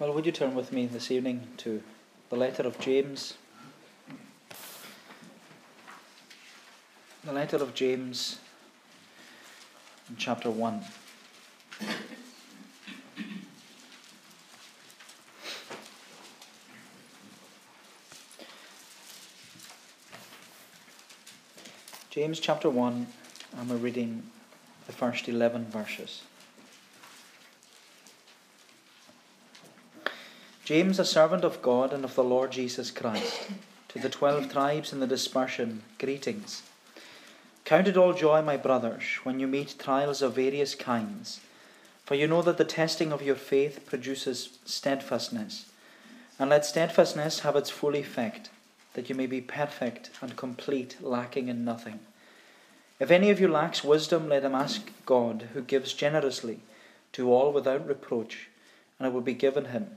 Well, would you turn with me this evening to the letter of James? The letter of James in chapter 1. James chapter 1, and we're reading the first 11 verses. James, a servant of God and of the Lord Jesus Christ, to the twelve tribes in the dispersion, greetings. Count it all joy, my brothers, when you meet trials of various kinds, for you know that the testing of your faith produces steadfastness. And let steadfastness have its full effect, that you may be perfect and complete, lacking in nothing. If any of you lacks wisdom, let him ask God, who gives generously to all without reproach, and it will be given him.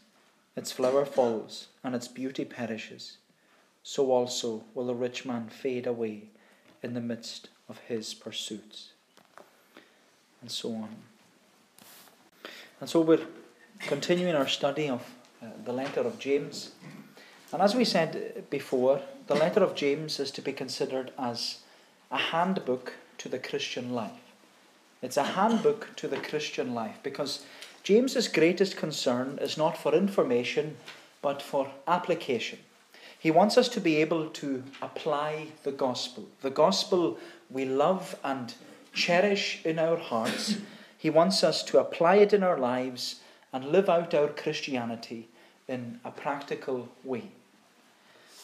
its flower falls, and its beauty perishes. So also will the rich man fade away in the midst of his pursuits. And so on. And so we're continuing our study of uh, the letter of James. And as we said before, the letter of James is to be considered as a handbook to the Christian life. It's a handbook to the Christian life because James's greatest concern is not for information, but for application. He wants us to be able to apply the gospel. The gospel we love and cherish in our hearts. He wants us to apply it in our lives and live out our Christianity in a practical way.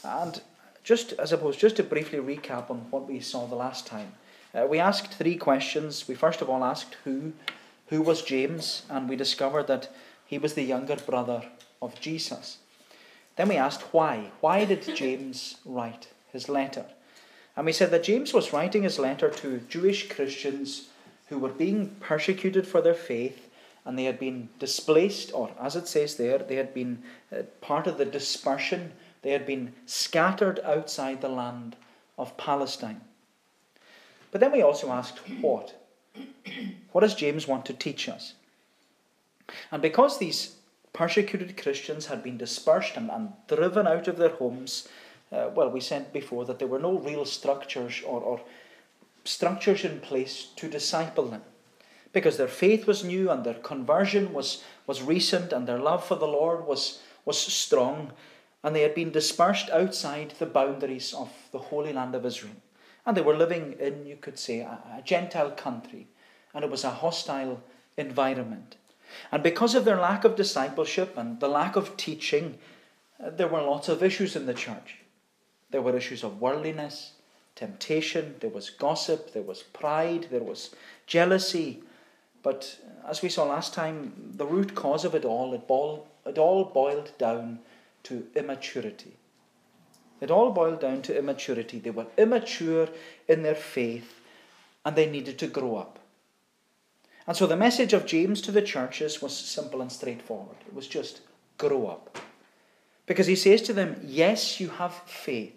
And just, as I suppose, just to briefly recap on what we saw the last time, uh, we asked three questions. We first of all asked who who was James, and we discovered that he was the younger brother of Jesus. Then we asked why. Why did James write his letter? And we said that James was writing his letter to Jewish Christians who were being persecuted for their faith and they had been displaced, or as it says there, they had been uh, part of the dispersion, they had been scattered outside the land of Palestine. But then we also asked what. What does James want to teach us? And because these persecuted Christians had been dispersed and, and driven out of their homes, uh, well, we said before that there were no real structures or, or structures in place to disciple them. Because their faith was new and their conversion was, was recent and their love for the Lord was, was strong, and they had been dispersed outside the boundaries of the Holy Land of Israel. And they were living in, you could say, a, a Gentile country, and it was a hostile environment. And because of their lack of discipleship and the lack of teaching, uh, there were lots of issues in the church. There were issues of worldliness, temptation, there was gossip, there was pride, there was jealousy. But as we saw last time, the root cause of it all, it, all boiled down to immaturity. It all boiled down to immaturity. They were immature in their faith and they needed to grow up. And so the message of James to the churches was simple and straightforward. It was just grow up. Because he says to them, Yes, you have faith.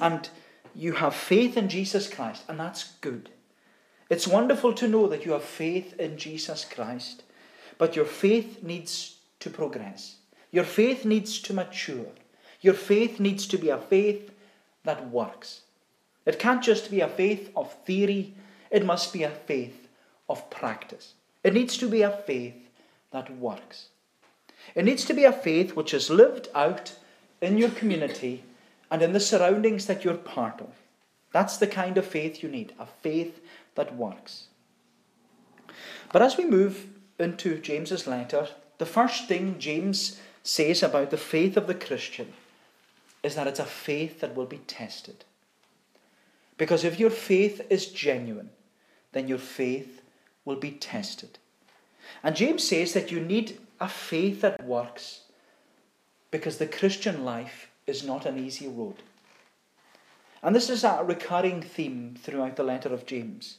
And you have faith in Jesus Christ, and that's good. It's wonderful to know that you have faith in Jesus Christ, but your faith needs to progress. Your faith needs to mature. Your faith needs to be a faith that works. It can't just be a faith of theory, it must be a faith of practice. It needs to be a faith that works. It needs to be a faith which is lived out in your community and in the surroundings that you're part of. That's the kind of faith you need a faith that works. But as we move into James's letter, the first thing James says about the faith of the Christian is that it's a faith that will be tested. Because if your faith is genuine, then your faith will be tested. And James says that you need a faith that works because the Christian life is not an easy road. And this is a recurring theme throughout the letter of James.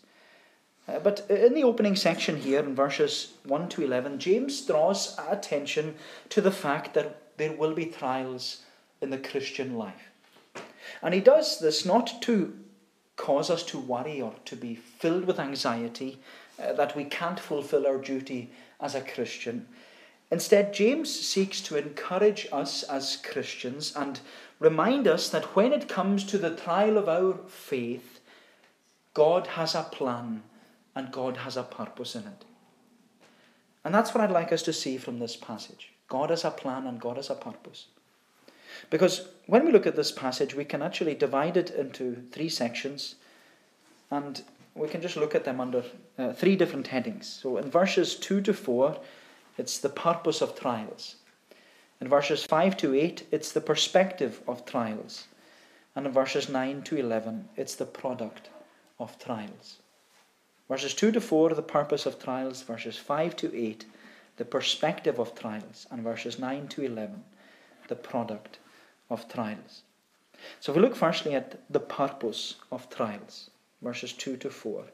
Uh, but in the opening section here, in verses 1 to 11, James draws attention to the fact that there will be trials in the Christian life. And he does this not to cause us to worry or to be filled with anxiety uh, that we can't fulfill our duty as a Christian. Instead, James seeks to encourage us as Christians and remind us that when it comes to the trial of our faith, God has a plan and God has a purpose in it. And that's what I'd like us to see from this passage. God has a plan and God has a purpose. Because when we look at this passage, we can actually divide it into three sections, and we can just look at them under uh, three different headings. So in verses 2 to 4, it's the purpose of trials. In verses 5 to 8, it's the perspective of trials. And in verses 9 to 11, it's the product of trials. Verses 2 to 4, the purpose of trials. Verses 5 to 8, the perspective of trials. And verses 9 to 11, the product of trials. So if we look firstly at the purpose of trials, verses 2 to 4.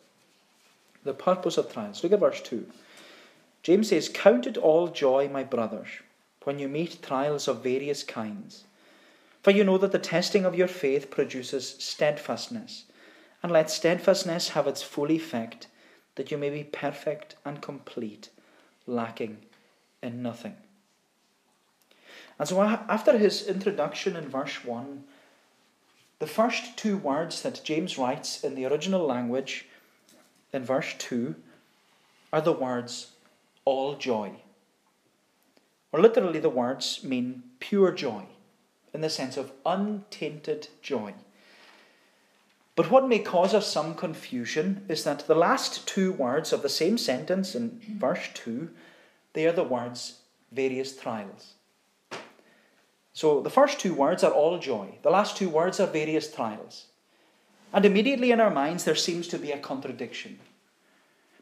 The purpose of trials. Look at verse 2. James says, Count it all joy, my brothers, when you meet trials of various kinds. For you know that the testing of your faith produces steadfastness. And let steadfastness have its full effect, that you may be perfect and complete, lacking in nothing. And so, after his introduction in verse 1, the first two words that James writes in the original language in verse 2 are the words all joy. Or literally, the words mean pure joy, in the sense of untainted joy. But what may cause us some confusion is that the last two words of the same sentence in verse 2, they are the words various trials. So the first two words are all joy. The last two words are various trials. And immediately in our minds, there seems to be a contradiction.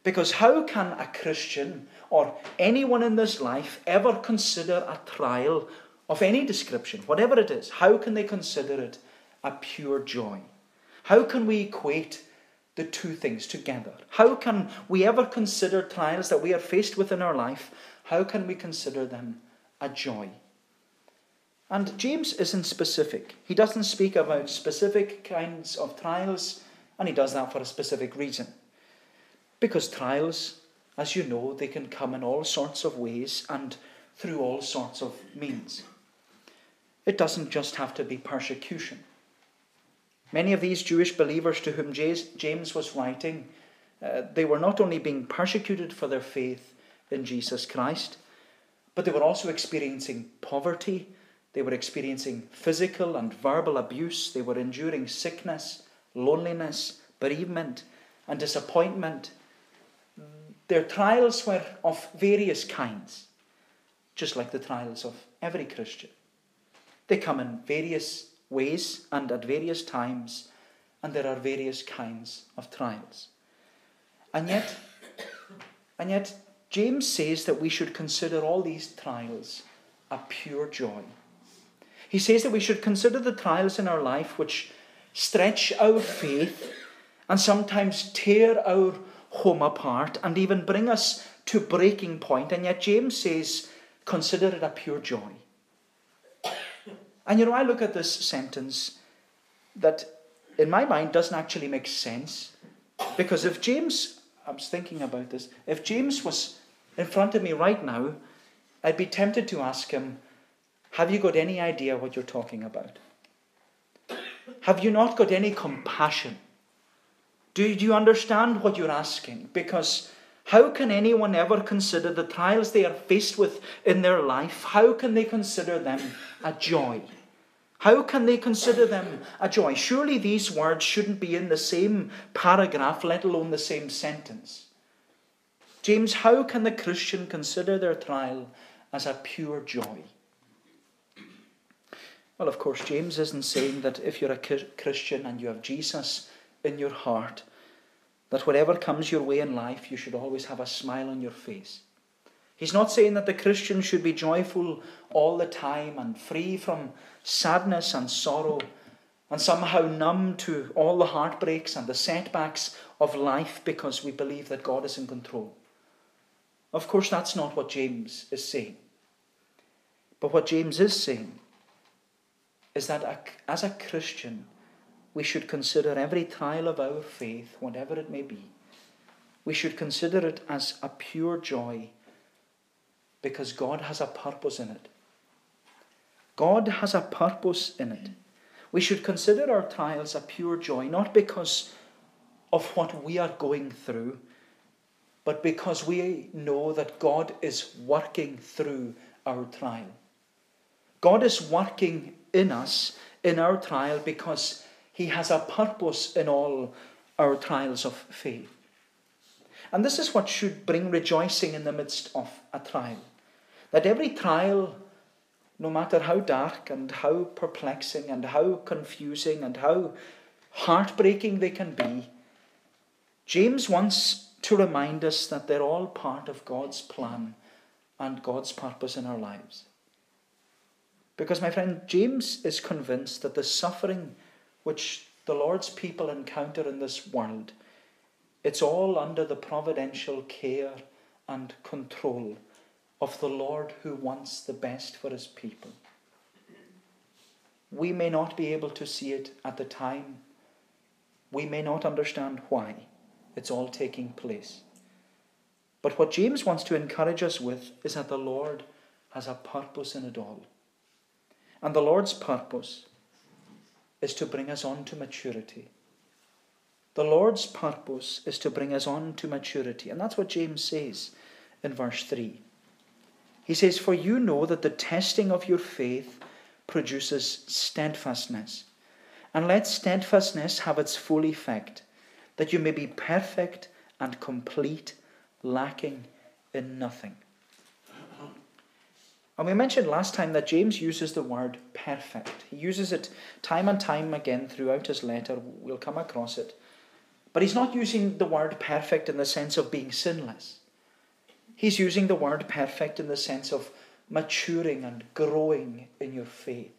Because how can a Christian or anyone in this life ever consider a trial of any description, whatever it is, how can they consider it a pure joy? How can we equate the two things together? How can we ever consider trials that we are faced with in our life, how can we consider them a joy? And James isn't specific. He doesn't speak about specific kinds of trials, and he does that for a specific reason. Because trials, as you know, they can come in all sorts of ways and through all sorts of means. It doesn't just have to be persecution. Many of these Jewish believers to whom James was writing, uh, they were not only being persecuted for their faith in Jesus Christ, but they were also experiencing poverty they were experiencing physical and verbal abuse. They were enduring sickness, loneliness, bereavement, and disappointment. Their trials were of various kinds, just like the trials of every Christian. They come in various ways and at various times, and there are various kinds of trials. And yet, and yet, James says that we should consider all these trials a pure joy. He says that we should consider the trials in our life which stretch our faith and sometimes tear our home apart and even bring us to breaking point. And yet, James says, consider it a pure joy. And you know, I look at this sentence that in my mind doesn't actually make sense. Because if James, I was thinking about this, if James was in front of me right now, I'd be tempted to ask him, have you got any idea what you're talking about? Have you not got any compassion? Do you understand what you're asking? Because how can anyone ever consider the trials they are faced with in their life? How can they consider them a joy? How can they consider them a joy? Surely these words shouldn't be in the same paragraph, let alone the same sentence. James, how can the Christian consider their trial as a pure joy? Well, of course, James isn't saying that if you're a Christian and you have Jesus in your heart, that whatever comes your way in life, you should always have a smile on your face. He's not saying that the Christian should be joyful all the time and free from sadness and sorrow and somehow numb to all the heartbreaks and the setbacks of life because we believe that God is in control. Of course, that's not what James is saying. But what James is saying is that as a Christian, we should consider every trial of our faith, whatever it may be, we should consider it as a pure joy because God has a purpose in it. God has a purpose in it. We should consider our trials a pure joy, not because of what we are going through, but because we know that God is working through our trial. God is working in us in our trial because He has a purpose in all our trials of faith. And this is what should bring rejoicing in the midst of a trial. That every trial, no matter how dark and how perplexing and how confusing and how heartbreaking they can be, James wants to remind us that they're all part of God's plan and God's purpose in our lives. Because, my friend, James is convinced that the suffering which the Lord's people encounter in this world, it's all under the providential care and control of the Lord who wants the best for his people. We may not be able to see it at the time. We may not understand why it's all taking place. But what James wants to encourage us with is that the Lord has a purpose in it all. And the Lord's purpose is to bring us on to maturity. The Lord's purpose is to bring us on to maturity. And that's what James says in verse 3. He says, For you know that the testing of your faith produces steadfastness. And let steadfastness have its full effect, that you may be perfect and complete, lacking in nothing. And we mentioned last time that James uses the word perfect. He uses it time and time again throughout his letter. We'll come across it. But he's not using the word perfect in the sense of being sinless. He's using the word perfect in the sense of maturing and growing in your faith.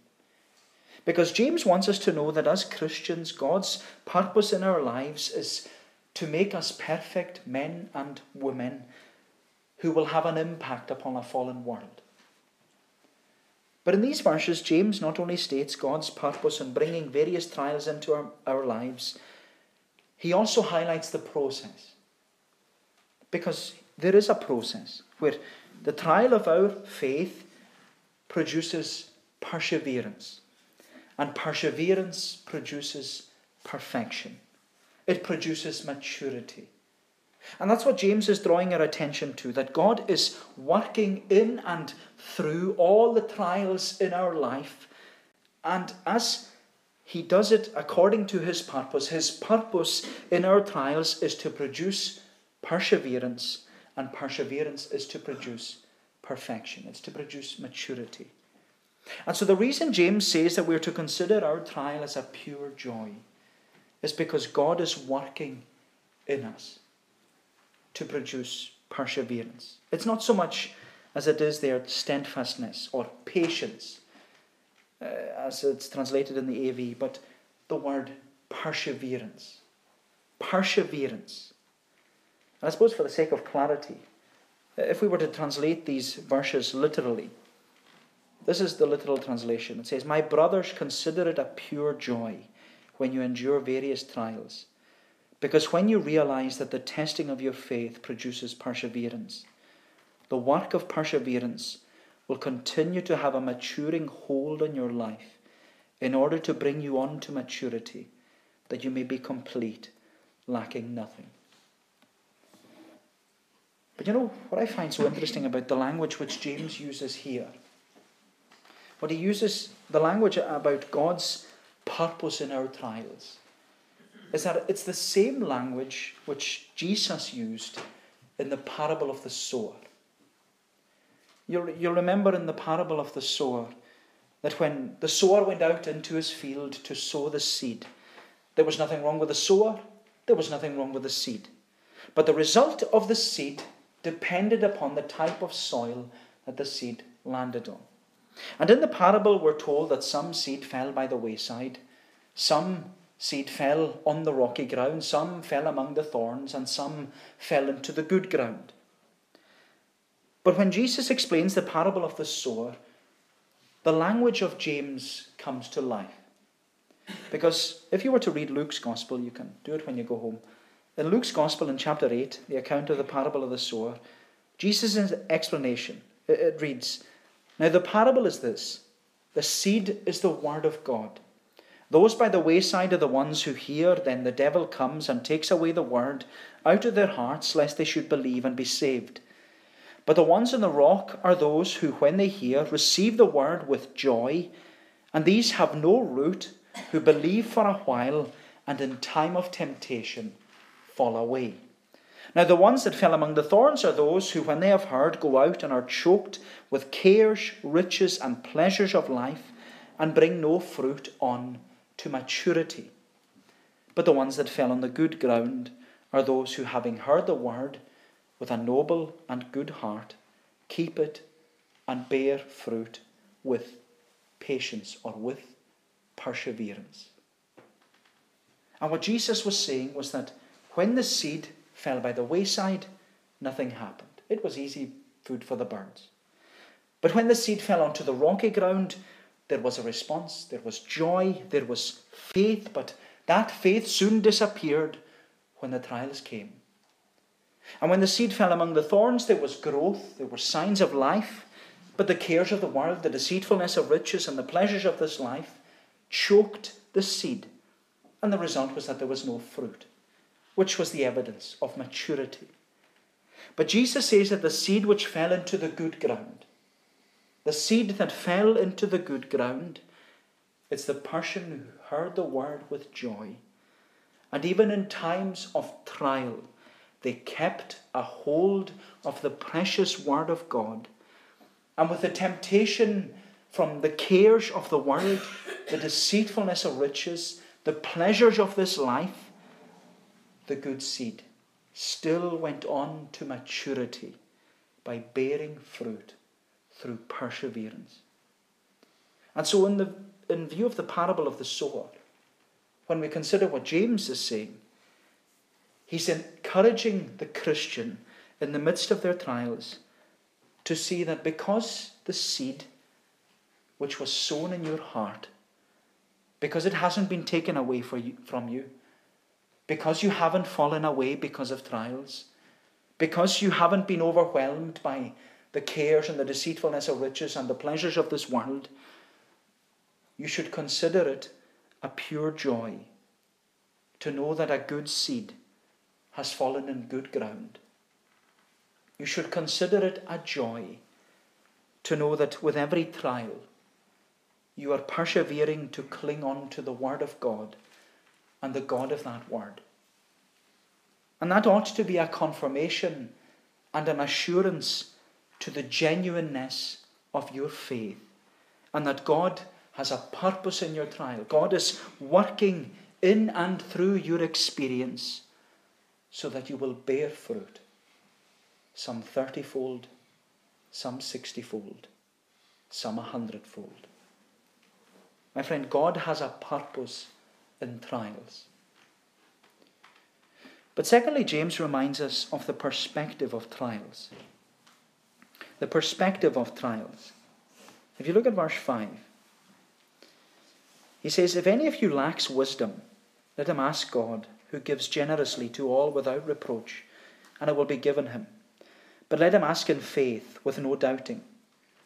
Because James wants us to know that as Christians, God's purpose in our lives is to make us perfect men and women who will have an impact upon a fallen world. But in these verses, James not only states God's purpose in bringing various trials into our, our lives, he also highlights the process. Because there is a process where the trial of our faith produces perseverance, and perseverance produces perfection, it produces maturity. And that's what James is drawing our attention to that God is working in and through all the trials in our life. And as he does it according to his purpose, his purpose in our trials is to produce perseverance, and perseverance is to produce perfection, it's to produce maturity. And so the reason James says that we're to consider our trial as a pure joy is because God is working in us to produce perseverance. It's not so much as it is their steadfastness or patience, uh, as it's translated in the AV, but the word perseverance. Perseverance. And I suppose for the sake of clarity, if we were to translate these verses literally, this is the literal translation. It says, My brothers, consider it a pure joy when you endure various trials because when you realize that the testing of your faith produces perseverance, the work of perseverance will continue to have a maturing hold on your life in order to bring you on to maturity, that you may be complete, lacking nothing. But you know what I find so interesting about the language which James uses here? What he uses, the language about God's purpose in our trials is that it's the same language which Jesus used in the parable of the sower. You'll, you'll remember in the parable of the sower that when the sower went out into his field to sow the seed, there was nothing wrong with the sower, there was nothing wrong with the seed. But the result of the seed depended upon the type of soil that the seed landed on. And in the parable, we're told that some seed fell by the wayside, some seed fell on the rocky ground, some fell among the thorns, and some fell into the good ground. But when Jesus explains the parable of the sower, the language of James comes to life. Because if you were to read Luke's Gospel, you can do it when you go home. In Luke's Gospel, in chapter 8, the account of the parable of the sower, Jesus' explanation, it reads Now the parable is this the seed is the word of God. Those by the wayside are the ones who hear, then the devil comes and takes away the word out of their hearts, lest they should believe and be saved. But the ones on the rock are those who, when they hear, receive the word with joy, and these have no root, who believe for a while, and in time of temptation fall away. Now, the ones that fell among the thorns are those who, when they have heard, go out and are choked with cares, riches, and pleasures of life, and bring no fruit on to maturity. But the ones that fell on the good ground are those who, having heard the word with a noble and good heart, keep it and bear fruit with patience or with perseverance. And what Jesus was saying was that when the seed fell by the wayside, nothing happened. It was easy food for the birds. But when the seed fell onto the rocky ground, there was a response, there was joy, there was faith, but that faith soon disappeared when the trials came. And when the seed fell among the thorns, there was growth, there were signs of life, but the cares of the world, the deceitfulness of riches, and the pleasures of this life choked the seed, and the result was that there was no fruit which was the evidence of maturity. But Jesus says that the seed which fell into the good ground, the seed that fell into the good ground, it's the person who heard the word with joy. And even in times of trial, they kept a hold of the precious word of God. And with the temptation from the cares of the world, the deceitfulness of riches, the pleasures of this life, the good seed still went on to maturity by bearing fruit through perseverance. And so, in, the, in view of the parable of the sower, when we consider what James is saying, he's encouraging the Christian in the midst of their trials to see that because the seed which was sown in your heart, because it hasn't been taken away you, from you, because you haven't fallen away because of trials, because you haven't been overwhelmed by the cares and the deceitfulness of riches and the pleasures of this world, you should consider it a pure joy to know that a good seed has fallen in good ground. You should consider it a joy to know that with every trial, you are persevering to cling on to the Word of God and the God of that word. And that ought to be a confirmation and an assurance to the genuineness of your faith, and that God has a purpose in your trial. God is working in and through your experience so that you will bear fruit, some thirtyfold, some sixtyfold, some a hundredfold. My friend, God has a purpose in trials. But secondly, James reminds us of the perspective of trials. The perspective of trials. If you look at verse 5, he says, If any of you lacks wisdom, let him ask God, who gives generously to all without reproach, and it will be given him. But let him ask in faith, with no doubting.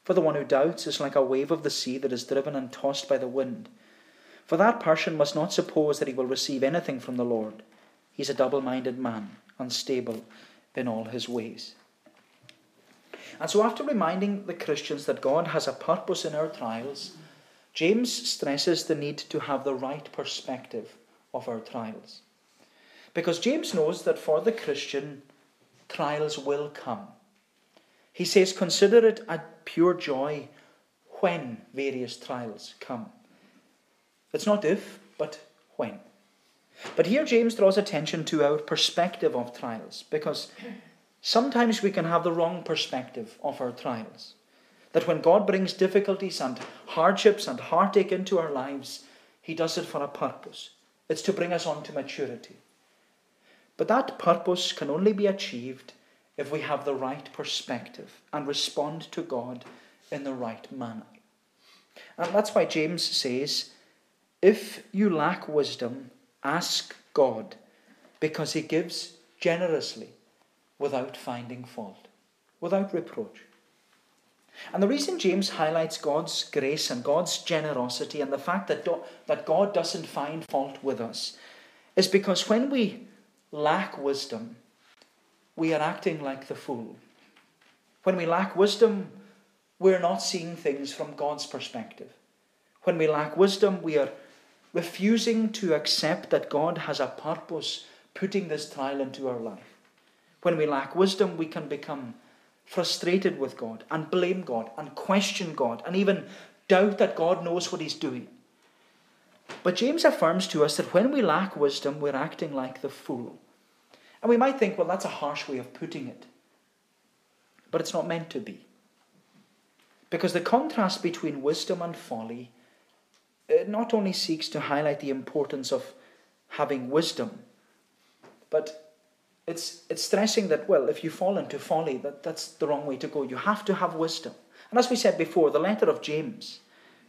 For the one who doubts is like a wave of the sea that is driven and tossed by the wind. For that person must not suppose that he will receive anything from the Lord. He's a double minded man, unstable in all his ways. And so, after reminding the Christians that God has a purpose in our trials, James stresses the need to have the right perspective of our trials. Because James knows that for the Christian, trials will come. He says, Consider it a pure joy when various trials come. It's not if, but when. But here James draws attention to our perspective of trials, because Sometimes we can have the wrong perspective of our trials. That when God brings difficulties and hardships and heartache into our lives, He does it for a purpose. It's to bring us on to maturity. But that purpose can only be achieved if we have the right perspective and respond to God in the right manner. And that's why James says, If you lack wisdom, ask God, because He gives generously without finding fault, without reproach. And the reason James highlights God's grace and God's generosity and the fact that, do, that God doesn't find fault with us is because when we lack wisdom, we are acting like the fool. When we lack wisdom, we're not seeing things from God's perspective. When we lack wisdom, we are refusing to accept that God has a purpose putting this trial into our life. When we lack wisdom, we can become frustrated with God and blame God and question God and even doubt that God knows what He's doing. But James affirms to us that when we lack wisdom, we're acting like the fool. And we might think, well, that's a harsh way of putting it. But it's not meant to be. Because the contrast between wisdom and folly uh, not only seeks to highlight the importance of having wisdom, but it's, it's stressing that, well, if you fall into folly, that, that's the wrong way to go. You have to have wisdom. And as we said before, the letter of James,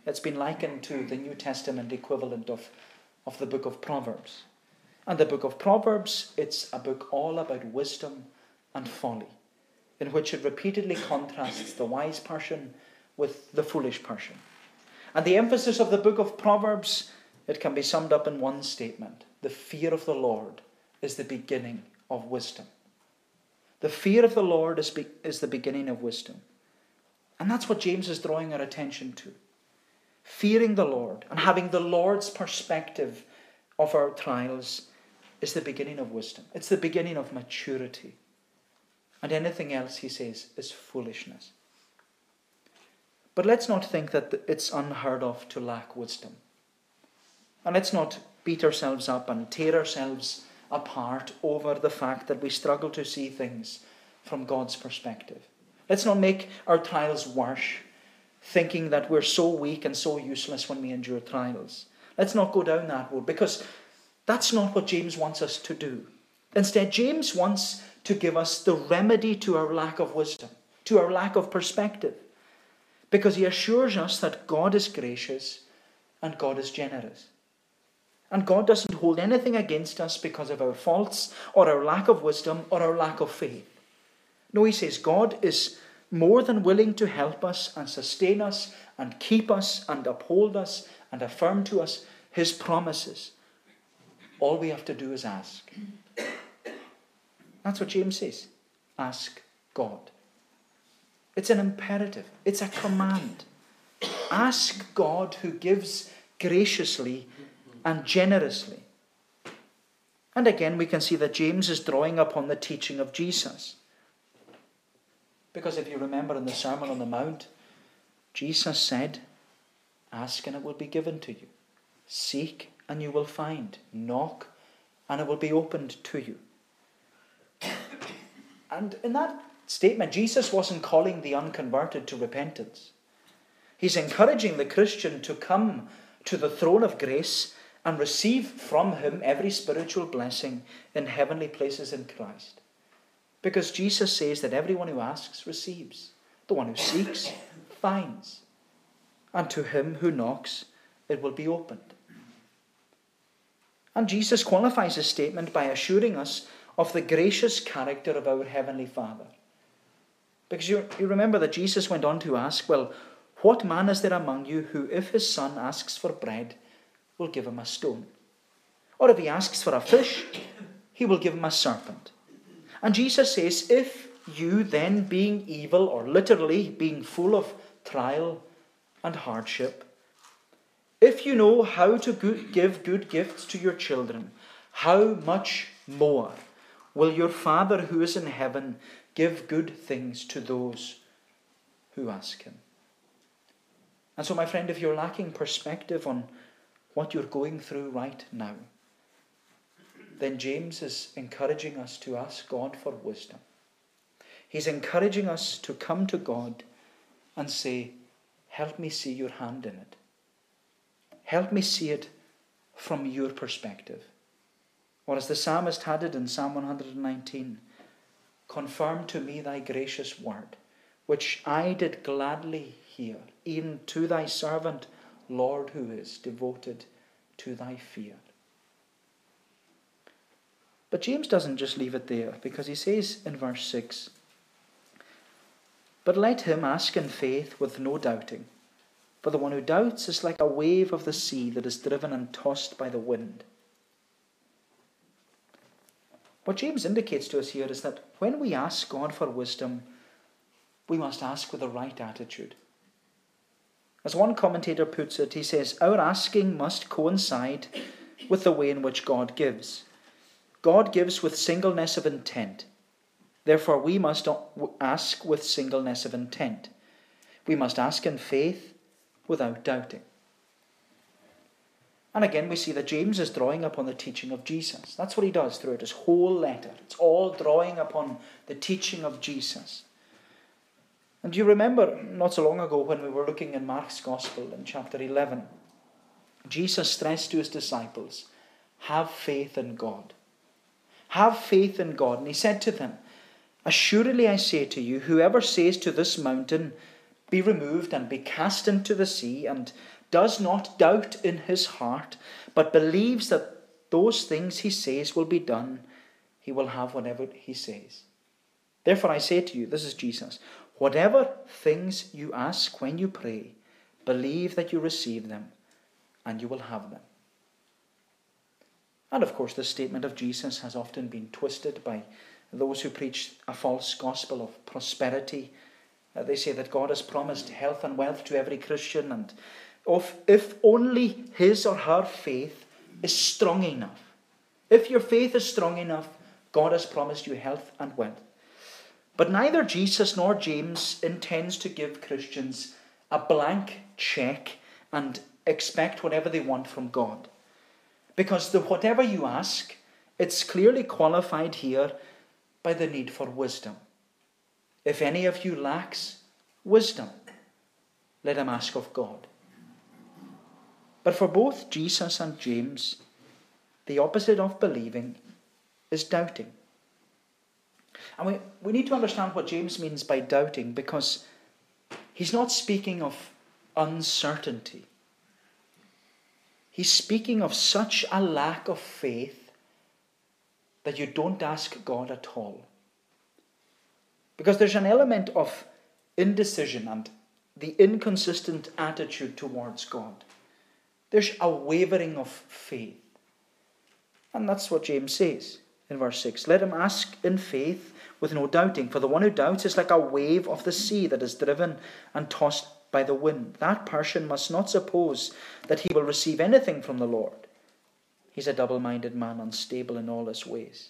it's been likened to the New Testament equivalent of, of the book of Proverbs. And the book of Proverbs, it's a book all about wisdom and folly, in which it repeatedly contrasts the wise person with the foolish person. And the emphasis of the book of Proverbs, it can be summed up in one statement the fear of the Lord is the beginning of wisdom. The fear of the Lord is, be, is the beginning of wisdom. And that's what James is drawing our attention to. Fearing the Lord and having the Lord's perspective of our trials is the beginning of wisdom. It's the beginning of maturity. And anything else, he says, is foolishness. But let's not think that it's unheard of to lack wisdom. And let's not beat ourselves up and tear ourselves apart over the fact that we struggle to see things from God's perspective. Let's not make our trials worse, thinking that we're so weak and so useless when we endure trials. Let's not go down that road because that's not what James wants us to do. Instead, James wants to give us the remedy to our lack of wisdom, to our lack of perspective, because he assures us that God is gracious and God is generous. And God doesn't hold anything against us because of our faults or our lack of wisdom or our lack of faith. No, He says God is more than willing to help us and sustain us and keep us and uphold us and affirm to us His promises. All we have to do is ask. That's what James says. Ask God. It's an imperative, it's a command. Ask God who gives graciously and generously. And again, we can see that James is drawing upon the teaching of Jesus. Because if you remember in the Sermon on the Mount, Jesus said, Ask and it will be given to you. Seek and you will find. Knock and it will be opened to you. And in that statement, Jesus wasn't calling the unconverted to repentance. He's encouraging the Christian to come to the throne of grace and receive from him every spiritual blessing in heavenly places in Christ. Because Jesus says that everyone who asks receives, the one who seeks finds, and to him who knocks it will be opened. And Jesus qualifies his statement by assuring us of the gracious character of our Heavenly Father. Because you, you remember that Jesus went on to ask, Well, what man is there among you who, if his son asks for bread, will give him a stone. Or if he asks for a fish, he will give him a serpent. And Jesus says, if you then, being evil, or literally being full of trial and hardship, if you know how to give good gifts to your children, how much more will your Father who is in heaven give good things to those who ask him? And so, my friend, if you're lacking perspective on what you're going through right now, then James is encouraging us to ask God for wisdom. He's encouraging us to come to God and say, Help me see your hand in it. Help me see it from your perspective. Or as the psalmist had it in Psalm 119, Confirm to me thy gracious word, which I did gladly hear, even to thy servant, Lord, who is devoted to thy fear. But James doesn't just leave it there, because he says in verse 6 But let him ask in faith with no doubting. For the one who doubts is like a wave of the sea that is driven and tossed by the wind. What James indicates to us here is that when we ask God for wisdom, we must ask with the right attitude. As one commentator puts it, he says, Our asking must coincide with the way in which God gives. God gives with singleness of intent. Therefore, we must ask with singleness of intent. We must ask in faith without doubting. And again, we see that James is drawing upon the teaching of Jesus. That's what he does throughout his whole letter. It's all drawing upon the teaching of Jesus. And you remember not so long ago when we were looking in Mark's Gospel in chapter 11? Jesus stressed to his disciples, Have faith in God. Have faith in God. And he said to them, Assuredly I say to you, whoever says to this mountain, Be removed and be cast into the sea, and does not doubt in his heart, but believes that those things he says will be done, he will have whatever he says. Therefore I say to you, this is Jesus, whatever things you ask when you pray, believe that you receive them, and you will have them. And of course, this statement of Jesus has often been twisted by those who preach a false gospel of prosperity. Uh, they say that God has promised health and wealth to every Christian, and if, if only his or her faith is strong enough. If your faith is strong enough, God has promised you health and wealth. But neither Jesus nor James intends to give Christians a blank check and expect whatever they want from God. Because the whatever you ask, it's clearly qualified here by the need for wisdom. If any of you lacks wisdom, let him ask of God. But for both Jesus and James, the opposite of believing is doubting. And we, we need to understand what James means by doubting because he's not speaking of uncertainty. He's speaking of such a lack of faith that you don't ask God at all. Because there's an element of indecision and the inconsistent attitude towards God. There's a wavering of faith. And that's what James says in verse 6. Let him ask in faith with no doubting, for the one who doubts is like a wave of the sea that is driven and tossed by the wind. That person must not suppose that he will receive anything from the Lord. He's a double minded man, unstable in all his ways.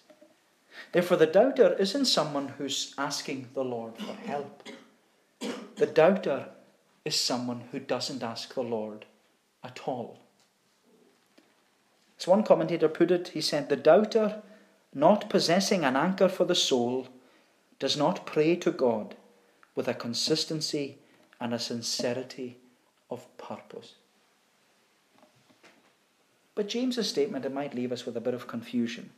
Therefore, the doubter isn't someone who's asking the Lord for help. The doubter is someone who doesn't ask the Lord at all. As one commentator put it, he said, The doubter, not possessing an anchor for the soul, does not pray to God with a consistency and a sincerity of purpose. But James's statement it might leave us with a bit of confusion.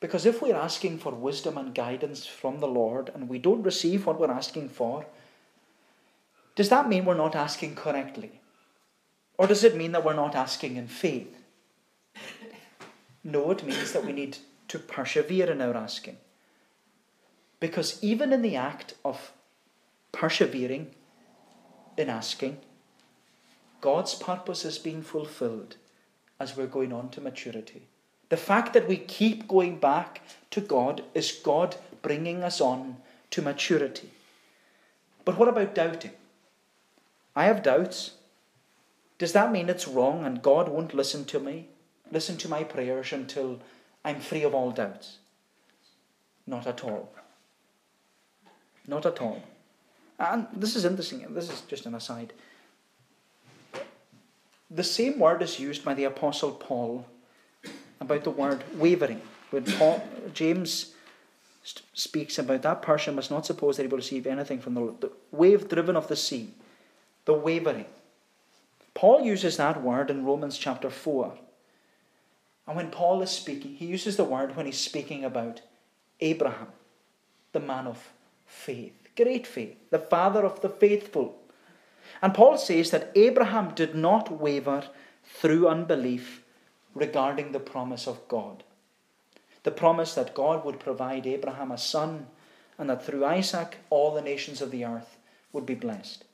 Because if we're asking for wisdom and guidance from the Lord and we don't receive what we're asking for, does that mean we're not asking correctly? Or does it mean that we're not asking in faith? No, it means that we need to persevere in our asking. Because even in the act of persevering in asking, God's purpose is being fulfilled as we're going on to maturity. The fact that we keep going back to God is God bringing us on to maturity. But what about doubting? I have doubts. Does that mean it's wrong and God won't listen to me, listen to my prayers until I'm free of all doubts? Not at all. Not at all. And this is interesting, this is just an aside. The same word is used by the Apostle Paul about the word wavering. When Paul, James speaks about that person must not suppose that he will receive anything from the Lord. The wave driven of the sea, the wavering. Paul uses that word in Romans chapter 4. And when Paul is speaking, he uses the word when he's speaking about Abraham, the man of faith, great faith, the father of the faithful. And Paul says that Abraham did not waver through unbelief regarding the promise of God. The promise that God would provide Abraham a son and that through Isaac all the nations of the earth would be blessed.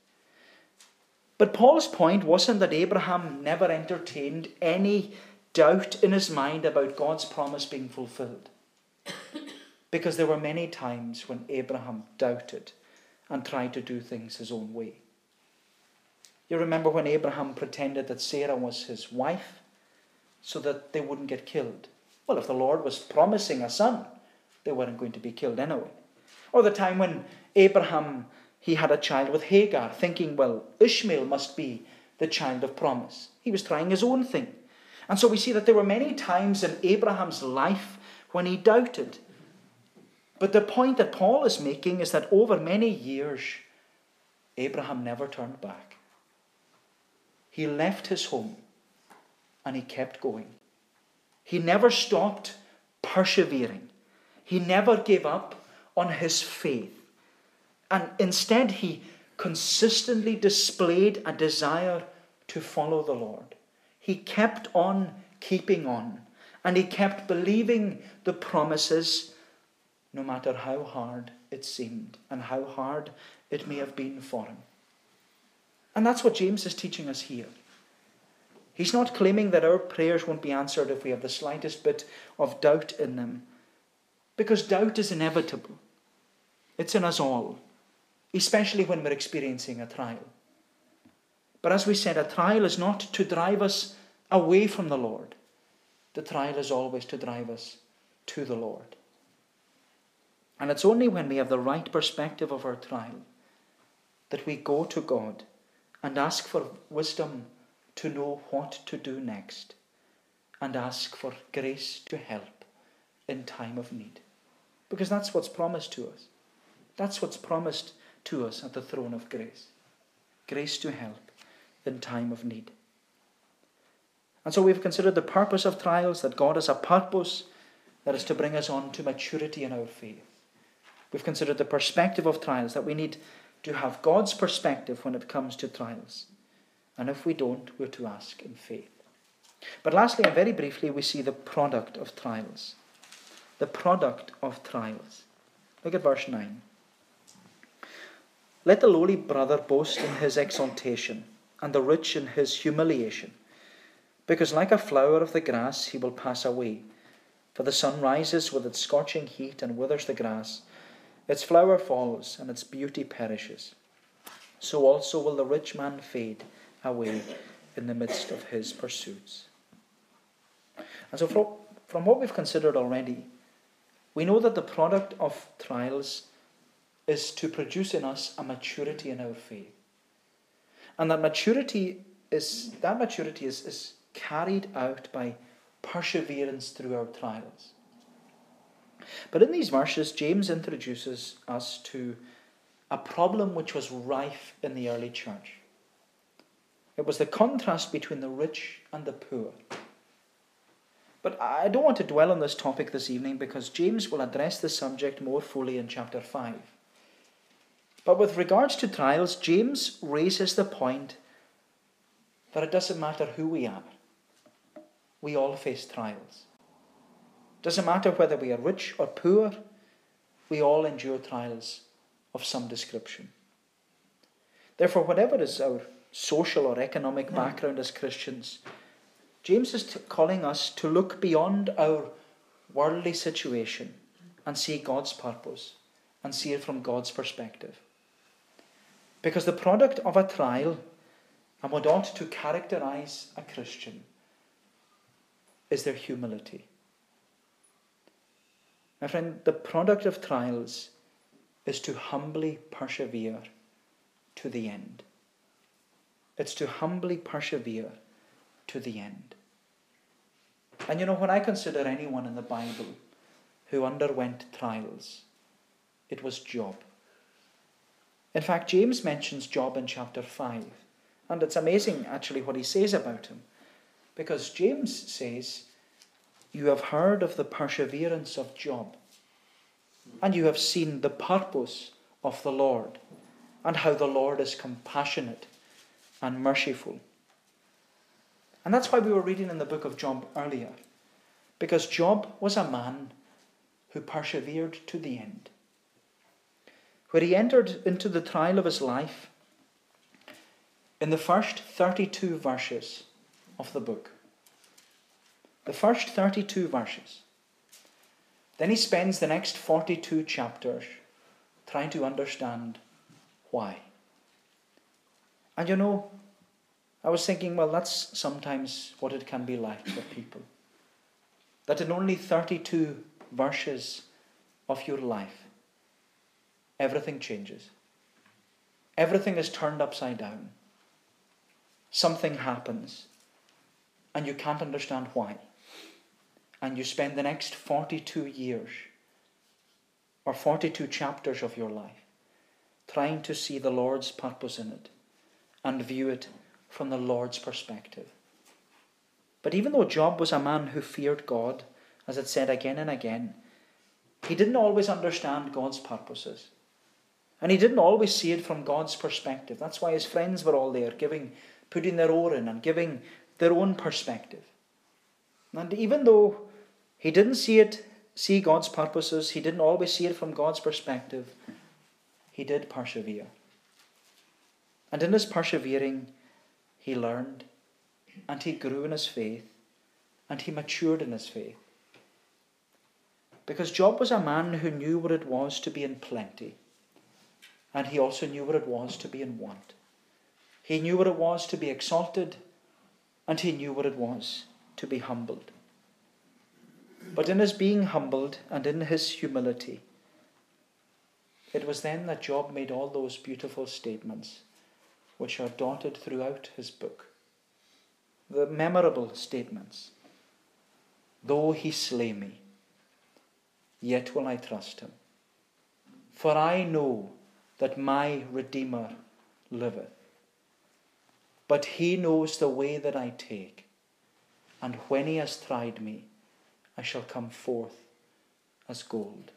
But Paul's point wasn't that Abraham never entertained any doubt in his mind about God's promise being fulfilled. Because there were many times when Abraham doubted and tried to do things his own way. You remember when Abraham pretended that Sarah was his wife so that they wouldn't get killed? Well, if the Lord was promising a son, they weren't going to be killed anyway. Or the time when Abraham he had a child with Hagar, thinking, well, Ishmael must be the child of promise. He was trying his own thing. And so we see that there were many times in Abraham's life when he doubted. But the point that Paul is making is that over many years, Abraham never turned back. He left his home and he kept going. He never stopped persevering. He never gave up on his faith. And instead, he consistently displayed a desire to follow the Lord. He kept on keeping on. And he kept believing the promises no matter how hard it seemed and how hard it may have been for him. And that's what James is teaching us here. He's not claiming that our prayers won't be answered if we have the slightest bit of doubt in them, because doubt is inevitable. It's in us all, especially when we're experiencing a trial. But as we said, a trial is not to drive us away from the Lord, the trial is always to drive us to the Lord. And it's only when we have the right perspective of our trial that we go to God and ask for wisdom to know what to do next and ask for grace to help in time of need. Because that's what's promised to us. That's what's promised to us at the throne of grace. Grace to help in time of need. And so we've considered the purpose of trials, that God has a purpose that is to bring us on to maturity in our faith. We've considered the perspective of trials, that we need to have God's perspective when it comes to trials. And if we don't, we're to ask in faith. But lastly, and very briefly, we see the product of trials. The product of trials. Look at verse 9. Let the lowly brother boast in his exaltation, and the rich in his humiliation. Because like a flower of the grass, he will pass away. For the sun rises with its scorching heat and withers the grass. Its flower falls, and its beauty perishes. So also will the rich man fade away in the midst of his pursuits. And so, from, from what we've considered already, we know that the product of trials is to produce in us a maturity in our faith. And that maturity is that maturity is, is carried out by perseverance through our trials. But in these verses, James introduces us to a problem which was rife in the early church. It was the contrast between the rich and the poor. But I don't want to dwell on this topic this evening because James will address the subject more fully in chapter 5. But with regards to trials, James raises the point that it doesn't matter who we are, we all face trials. Doesn't matter whether we are rich or poor, we all endure trials of some description. Therefore, whatever is our social or economic background as Christians, James is calling us to look beyond our worldly situation and see God's purpose and see it from God's perspective. Because the product of a trial and what ought to characterize a Christian is their humility. My friend, the product of trials is to humbly persevere to the end. It's to humbly persevere to the end. And you know, when I consider anyone in the Bible who underwent trials. It was Job. In fact, James mentions Job in chapter 5. And it's amazing, actually, what he says about him. Because James says, You have heard of the perseverance of Job, and you have seen the purpose of the Lord, and how the Lord is compassionate and merciful. And that's why we were reading in the book of Job earlier. Because Job was a man who persevered to the end. Where he entered into the trial of his life, in the first 32 verses of the book, the first 32 verses, then he spends the next 42 chapters trying to understand why. And you know, I was thinking, well, that's sometimes what it can be like for people that in only 32 verses of your life, everything changes. Everything is turned upside down. Something happens, and you can't understand why. And you spend the next 42 years or 42 chapters of your life trying to see the Lord's purpose in it and view it from the Lord's perspective. But even though Job was a man who feared God, as it said again and again, he didn't always understand God's purposes. And he didn't always see it from God's perspective. That's why his friends were all there, giving, putting their oar in and giving their own perspective. And even though he didn't see it, see God's purposes, he didn't always see it from God's perspective, he did persevere. And in his persevering, he learned and he grew in his faith and he matured in his faith. Because Job was a man who knew what it was to be in plenty, and he also knew what it was to be in want. He knew what it was to be exalted, and he knew what it was to be humbled. But in his being humbled and in his humility, it was then that Job made all those beautiful statements which are dotted throughout his book the memorable statements. Though he slay me, yet will I trust him. For I know that my Redeemer liveth. But he knows the way that I take, and when he has tried me, I shall come forth as gold.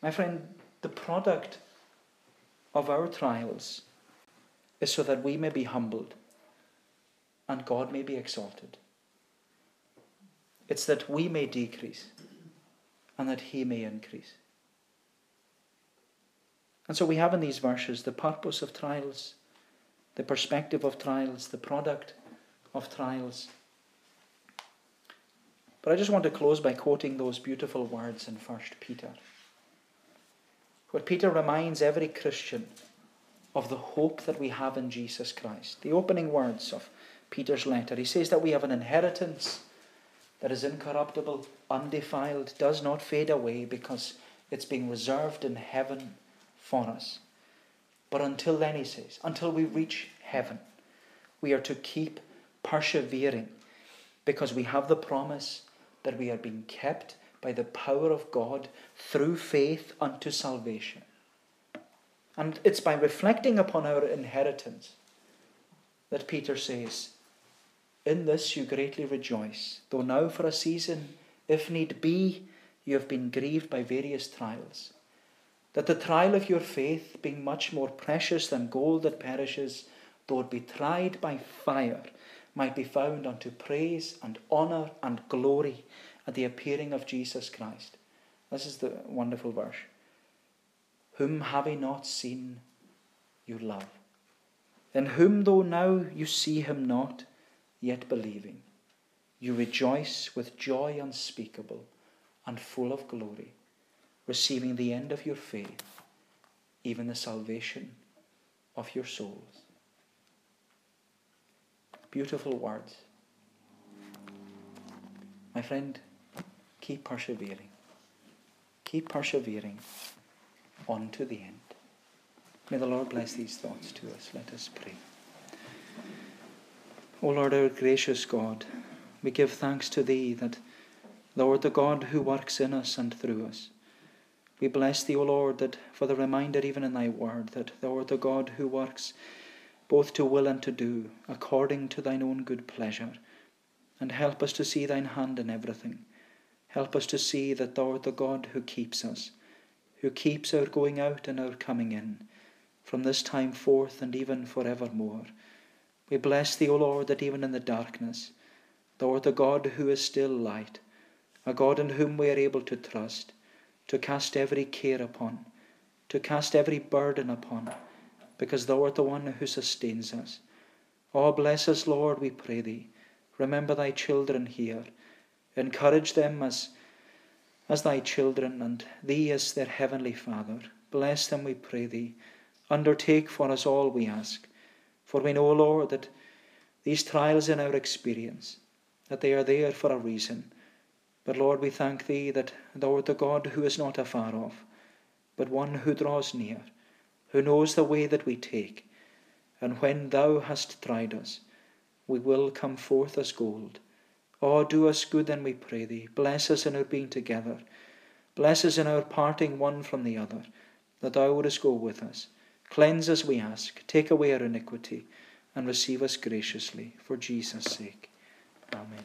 My friend, the product of our trials is so that we may be humbled and God may be exalted. It's that we may decrease and that He may increase. And so we have in these verses the purpose of trials, the perspective of trials, the product of trials. But I just want to close by quoting those beautiful words in 1 Peter. Where Peter reminds every Christian of the hope that we have in Jesus Christ. The opening words of Peter's letter. He says that we have an inheritance that is incorruptible, undefiled, does not fade away because it's being reserved in heaven for us. But until then, he says, until we reach heaven, we are to keep persevering because we have the promise that we are being kept by the power of God through faith unto salvation. And it's by reflecting upon our inheritance that Peter says, in this you greatly rejoice, though now for a season, if need be, you have been grieved by various trials. That the trial of your faith, being much more precious than gold that perishes, though it be tried by fire, might be found unto praise and honour and glory at the appearing of Jesus Christ. This is the wonderful verse. Whom have ye not seen, you love. In whom, though now you see him not, yet believing, you rejoice with joy unspeakable and full of glory, receiving the end of your faith, even the salvation of your souls. Beautiful words. My friend, keep persevering. Keep persevering on to the end. May the Lord bless these thoughts to us. Let us pray. O Lord, our gracious God, we give thanks to Thee that Thou art the God who works in us and through us. We bless thee, O Lord, that for the reminder even in thy word that thou art the God who works both to will and to do according to thine own good pleasure. And help us to see thine hand in everything. Help us to see that thou art the God who keeps us, who keeps our going out and our coming in, from this time forth and even forevermore. We bless thee, O Lord, that even in the darkness, thou art the God who is still light, a God in whom we are able to trust, to cast every care upon, to cast every burden upon, because thou art the one who sustains us. Oh, bless us, Lord, we pray thee. Remember thy children here. Encourage them as, as thy children and thee as their heavenly Father. Bless them, we pray thee. Undertake for us all, we ask. For we know, Lord, that these trials in our experience, that they are there for a reason. But Lord, we thank thee that thou art the God who is not afar off, but one who draws near, who knows the way that we take. And when thou hast tried us, we will come forth as gold. Oh, do us good, then we pray thee. Bless us in our being together. Bless us in our parting one from the other, that thou wouldest go with us. Cleanse us, we ask. Take away our iniquity and receive us graciously. For Jesus' sake. Amen.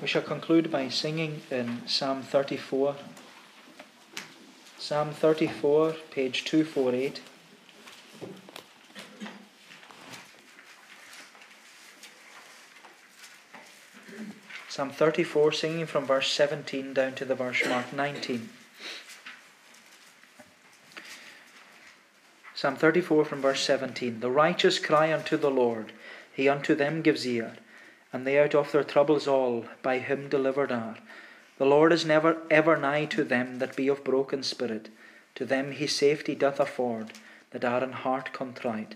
We shall conclude by singing in Psalm 34. Psalm 34, page 248. Psalm 34, singing from verse 17 down to the verse mark 19. Psalm 34 from verse 17. The righteous cry unto the Lord, he unto them gives ear, and they out of their troubles all by him delivered are. The Lord is never ever nigh to them that be of broken spirit. To them he safety doth afford, that are in heart contrite.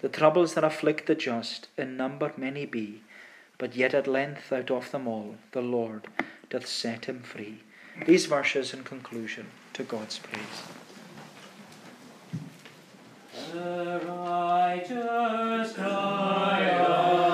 The troubles that afflict the just in number many be but yet at length out of them all the Lord doth set him free. These verses in conclusion to God's praise. The righteous cry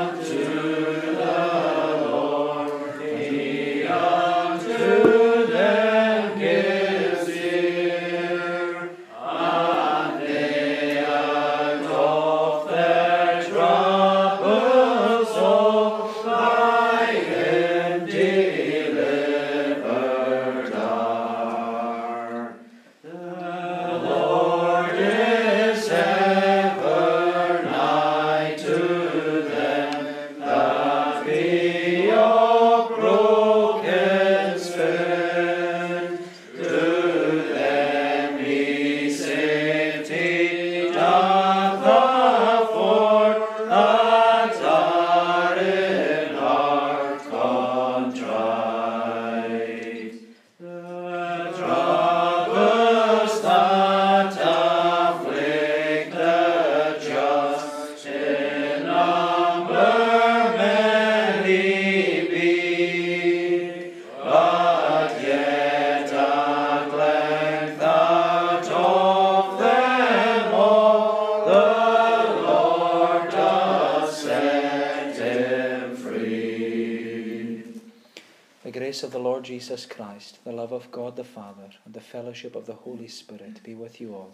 of God the Father, and the fellowship of the Holy Spirit be with you all,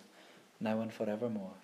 now and forevermore.